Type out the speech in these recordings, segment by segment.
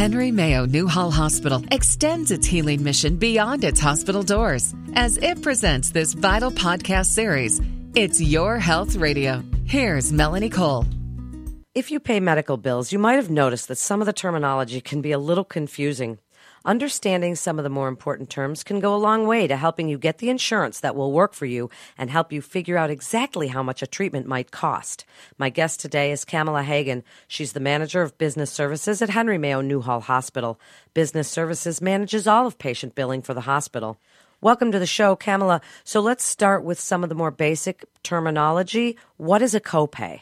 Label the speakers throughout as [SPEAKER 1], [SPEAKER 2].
[SPEAKER 1] Henry Mayo Newhall Hospital extends its healing mission beyond its hospital doors as it presents this vital podcast series. It's Your Health Radio. Here's Melanie Cole.
[SPEAKER 2] If you pay medical bills, you might have noticed that some of the terminology can be a little confusing. Understanding some of the more important terms can go a long way to helping you get the insurance that will work for you and help you figure out exactly how much a treatment might cost. My guest today is Kamala Hagan. She's the manager of business services at Henry Mayo Newhall Hospital. Business services manages all of patient billing for the hospital. Welcome to the show, Kamala. So let's start with some of the more basic terminology. What is a copay?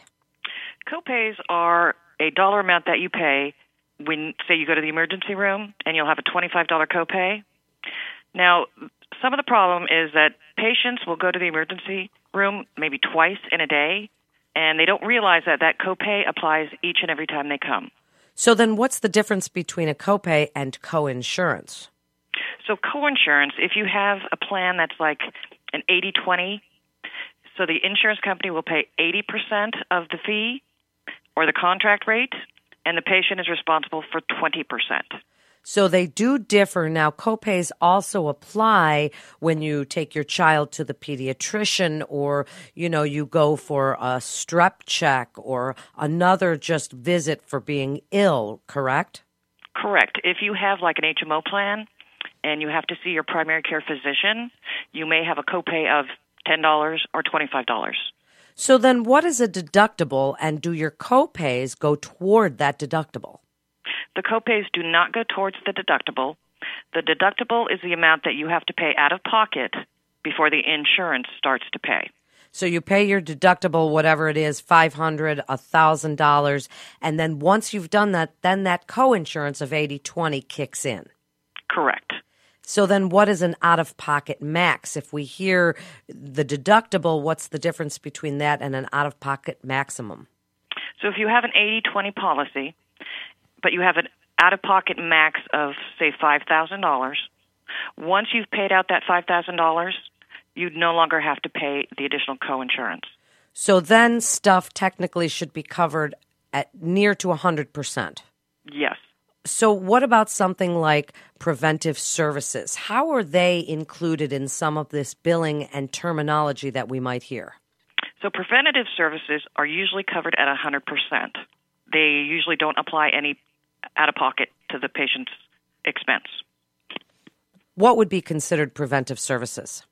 [SPEAKER 3] Copays are a dollar amount that you pay when, say, you go to the emergency room and you'll have a $25 copay. Now, some of the problem is that patients will go to the emergency room maybe twice in a day, and they don't realize that that copay applies each and every time they come.
[SPEAKER 2] So then, what's the difference between a copay and coinsurance?
[SPEAKER 3] So, coinsurance, if you have a plan that's like an 80 20, so the insurance company will pay 80% of the fee or the contract rate, and the patient is responsible for 20%.
[SPEAKER 2] So they do differ. Now, copays also apply when you take your child to the pediatrician or, you know, you go for a strep check or another just visit for being ill, correct?
[SPEAKER 3] Correct. If you have like an HMO plan and you have to see your primary care physician, you may have a copay of $10 or $25.
[SPEAKER 2] So then, what is a deductible, and do your copays go toward that deductible?
[SPEAKER 3] The copays do not go towards the deductible. The deductible is the amount that you have to pay out of pocket before the insurance starts to pay.
[SPEAKER 2] So you pay your deductible, whatever it is, five hundred, a thousand dollars, and then once you've done that, then that coinsurance of eighty twenty kicks in. So then what is an out of pocket max? If we hear the deductible, what's the difference between that and an out of pocket maximum?
[SPEAKER 3] So if you have an 80 20 policy, but you have an out of pocket max of, say, $5,000, once you've paid out that $5,000, you'd no longer have to pay the additional coinsurance.
[SPEAKER 2] So then stuff technically should be covered at near to 100%.
[SPEAKER 3] Yes.
[SPEAKER 2] So, what about something like preventive services? How are they included in some of this billing and terminology that we might hear?
[SPEAKER 3] So, preventative services are usually covered at 100%. They usually don't apply any out of pocket to the patient's expense.
[SPEAKER 2] What would be considered preventive services?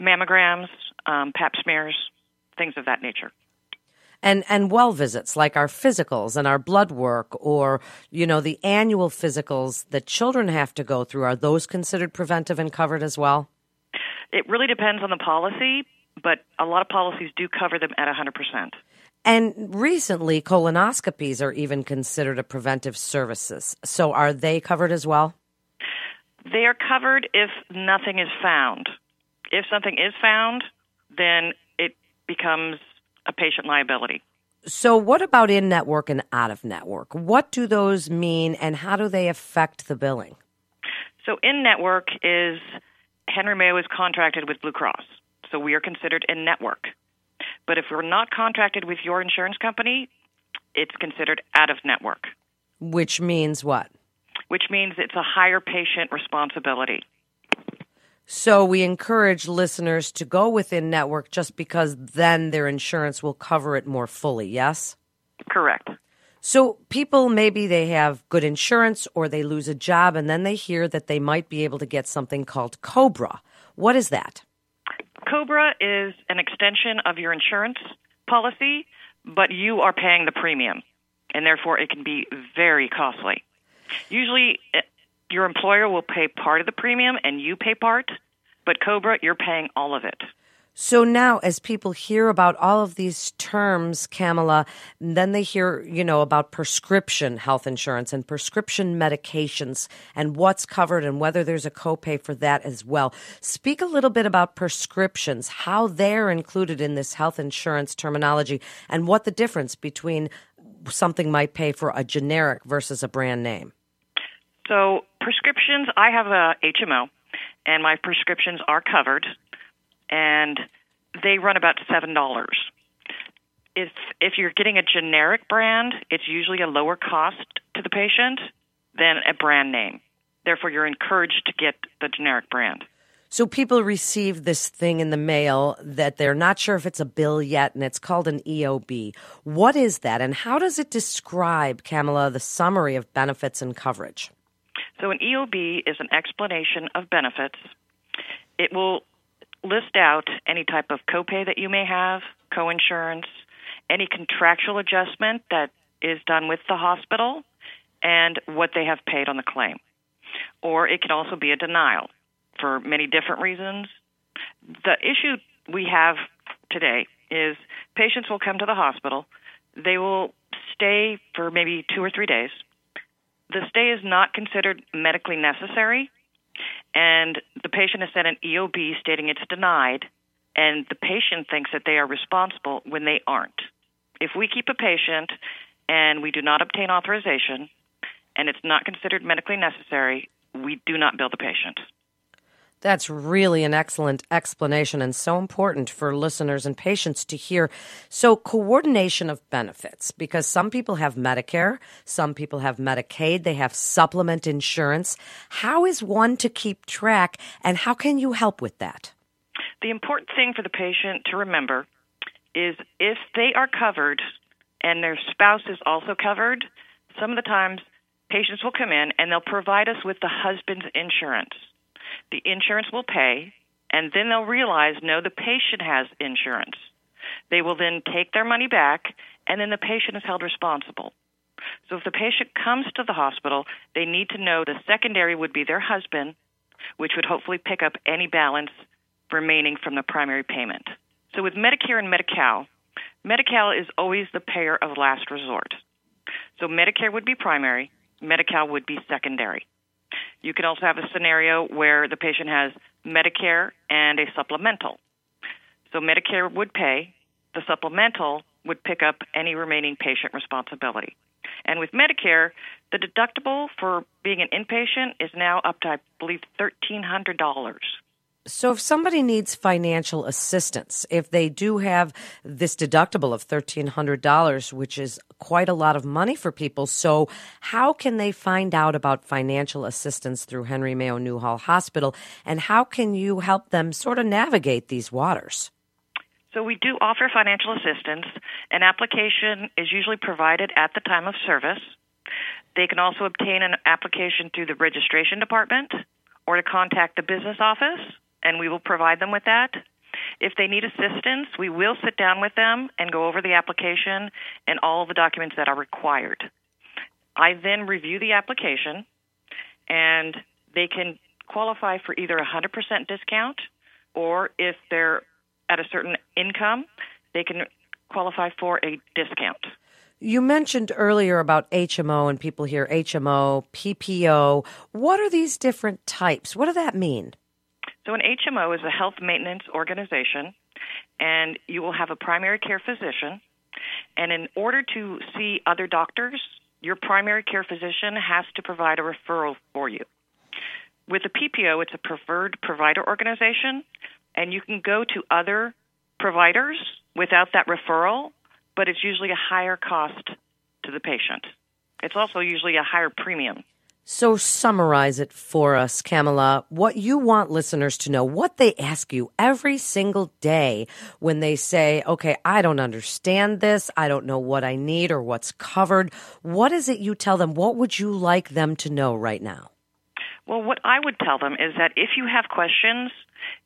[SPEAKER 3] Mammograms, um, pap smears, things of that nature
[SPEAKER 2] and and well visits like our physicals and our blood work or you know the annual physicals that children have to go through are those considered preventive and covered as well?
[SPEAKER 3] It really depends on the policy but a lot of policies do cover them at 100%
[SPEAKER 2] and recently colonoscopies are even considered a preventive services. So are they covered as well?
[SPEAKER 3] They are covered if nothing is found. If something is found then it becomes a patient liability.
[SPEAKER 2] So, what about in network and out of network? What do those mean and how do they affect the billing?
[SPEAKER 3] So, in network is Henry Mayo is contracted with Blue Cross. So, we are considered in network. But if we're not contracted with your insurance company, it's considered out of network.
[SPEAKER 2] Which means what?
[SPEAKER 3] Which means it's a higher patient responsibility.
[SPEAKER 2] So we encourage listeners to go within network just because then their insurance will cover it more fully, yes?
[SPEAKER 3] Correct.
[SPEAKER 2] So people maybe they have good insurance or they lose a job and then they hear that they might be able to get something called Cobra. What is that?
[SPEAKER 3] Cobra is an extension of your insurance policy, but you are paying the premium, and therefore it can be very costly. Usually, your employer will pay part of the premium and you pay part, but Cobra, you're paying all of it.
[SPEAKER 2] So now, as people hear about all of these terms, Kamala, then they hear, you know, about prescription health insurance and prescription medications and what's covered and whether there's a copay for that as well. Speak a little bit about prescriptions, how they're included in this health insurance terminology, and what the difference between something might pay for a generic versus a brand name.
[SPEAKER 3] So prescriptions, I have a HMO, and my prescriptions are covered, and they run about seven dollars. If if you're getting a generic brand, it's usually a lower cost to the patient, than a brand name. Therefore, you're encouraged to get the generic brand.
[SPEAKER 2] So people receive this thing in the mail that they're not sure if it's a bill yet, and it's called an EOB. What is that, and how does it describe, Kamala, the summary of benefits and coverage?
[SPEAKER 3] So an EOB is an explanation of benefits. It will list out any type of copay that you may have, coinsurance, any contractual adjustment that is done with the hospital, and what they have paid on the claim. Or it can also be a denial for many different reasons. The issue we have today is patients will come to the hospital, they will stay for maybe two or three days. The stay is not considered medically necessary, and the patient has sent an EOB stating it's denied, and the patient thinks that they are responsible when they aren't. If we keep a patient and we do not obtain authorization and it's not considered medically necessary, we do not bill the patient.
[SPEAKER 2] That's really an excellent explanation and so important for listeners and patients to hear. So, coordination of benefits, because some people have Medicare, some people have Medicaid, they have supplement insurance. How is one to keep track, and how can you help with that?
[SPEAKER 3] The important thing for the patient to remember is if they are covered and their spouse is also covered, some of the times patients will come in and they'll provide us with the husband's insurance the insurance will pay, and then they'll realize no, the patient has insurance. They will then take their money back, and then the patient is held responsible. So if the patient comes to the hospital, they need to know the secondary would be their husband, which would hopefully pick up any balance remaining from the primary payment. So with Medicare and Medi-Cal, Medi-Cal is always the payer of last resort. So Medicare would be primary, Medi-Cal would be secondary. You can also have a scenario where the patient has Medicare and a supplemental. So Medicare would pay, the supplemental would pick up any remaining patient responsibility. And with Medicare, the deductible for being an inpatient is now up to, I believe, $1,300.
[SPEAKER 2] So, if somebody needs financial assistance, if they do have this deductible of $1,300, which is quite a lot of money for people, so how can they find out about financial assistance through Henry Mayo Newhall Hospital, and how can you help them sort of navigate these waters?
[SPEAKER 3] So, we do offer financial assistance. An application is usually provided at the time of service. They can also obtain an application through the registration department or to contact the business office and we will provide them with that. If they need assistance, we will sit down with them and go over the application and all of the documents that are required. I then review the application, and they can qualify for either a 100% discount or if they're at a certain income, they can qualify for a discount.
[SPEAKER 2] You mentioned earlier about HMO, and people hear HMO, PPO. What are these different types? What does that mean?
[SPEAKER 3] So, an HMO is a health maintenance organization, and you will have a primary care physician. And in order to see other doctors, your primary care physician has to provide a referral for you. With a PPO, it's a preferred provider organization, and you can go to other providers without that referral, but it's usually a higher cost to the patient. It's also usually a higher premium.
[SPEAKER 2] So summarize it for us, Kamala. What you want listeners to know, what they ask you every single day when they say, okay, I don't understand this. I don't know what I need or what's covered. What is it you tell them? What would you like them to know right now?
[SPEAKER 3] Well, what I would tell them is that if you have questions,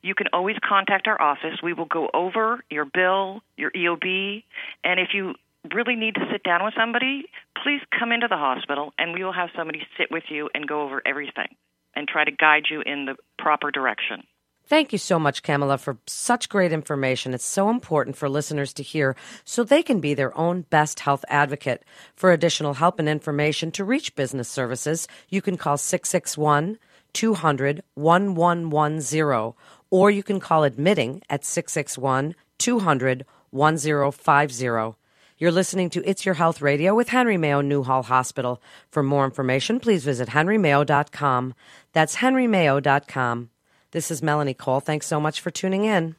[SPEAKER 3] you can always contact our office. We will go over your bill, your EOB, and if you really need to sit down with somebody, please come into the hospital and we will have somebody sit with you and go over everything and try to guide you in the proper direction.
[SPEAKER 2] Thank you so much, Kamala, for such great information. It's so important for listeners to hear so they can be their own best health advocate. For additional help and information to reach business services, you can call 661 200 1110 or you can call admitting at 661 200 1050. You're listening to It's Your Health Radio with Henry Mayo Newhall Hospital. For more information, please visit henrymayo.com. That's henrymayo.com. This is Melanie Cole. Thanks so much for tuning in.